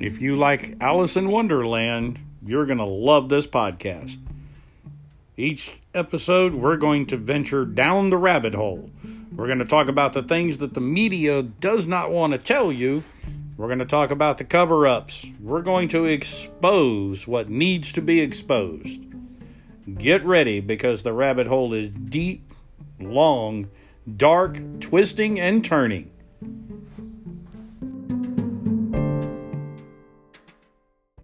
If you like Alice in Wonderland, you're going to love this podcast. Each episode, we're going to venture down the rabbit hole. We're going to talk about the things that the media does not want to tell you. We're going to talk about the cover ups. We're going to expose what needs to be exposed. Get ready because the rabbit hole is deep, long, dark, twisting, and turning.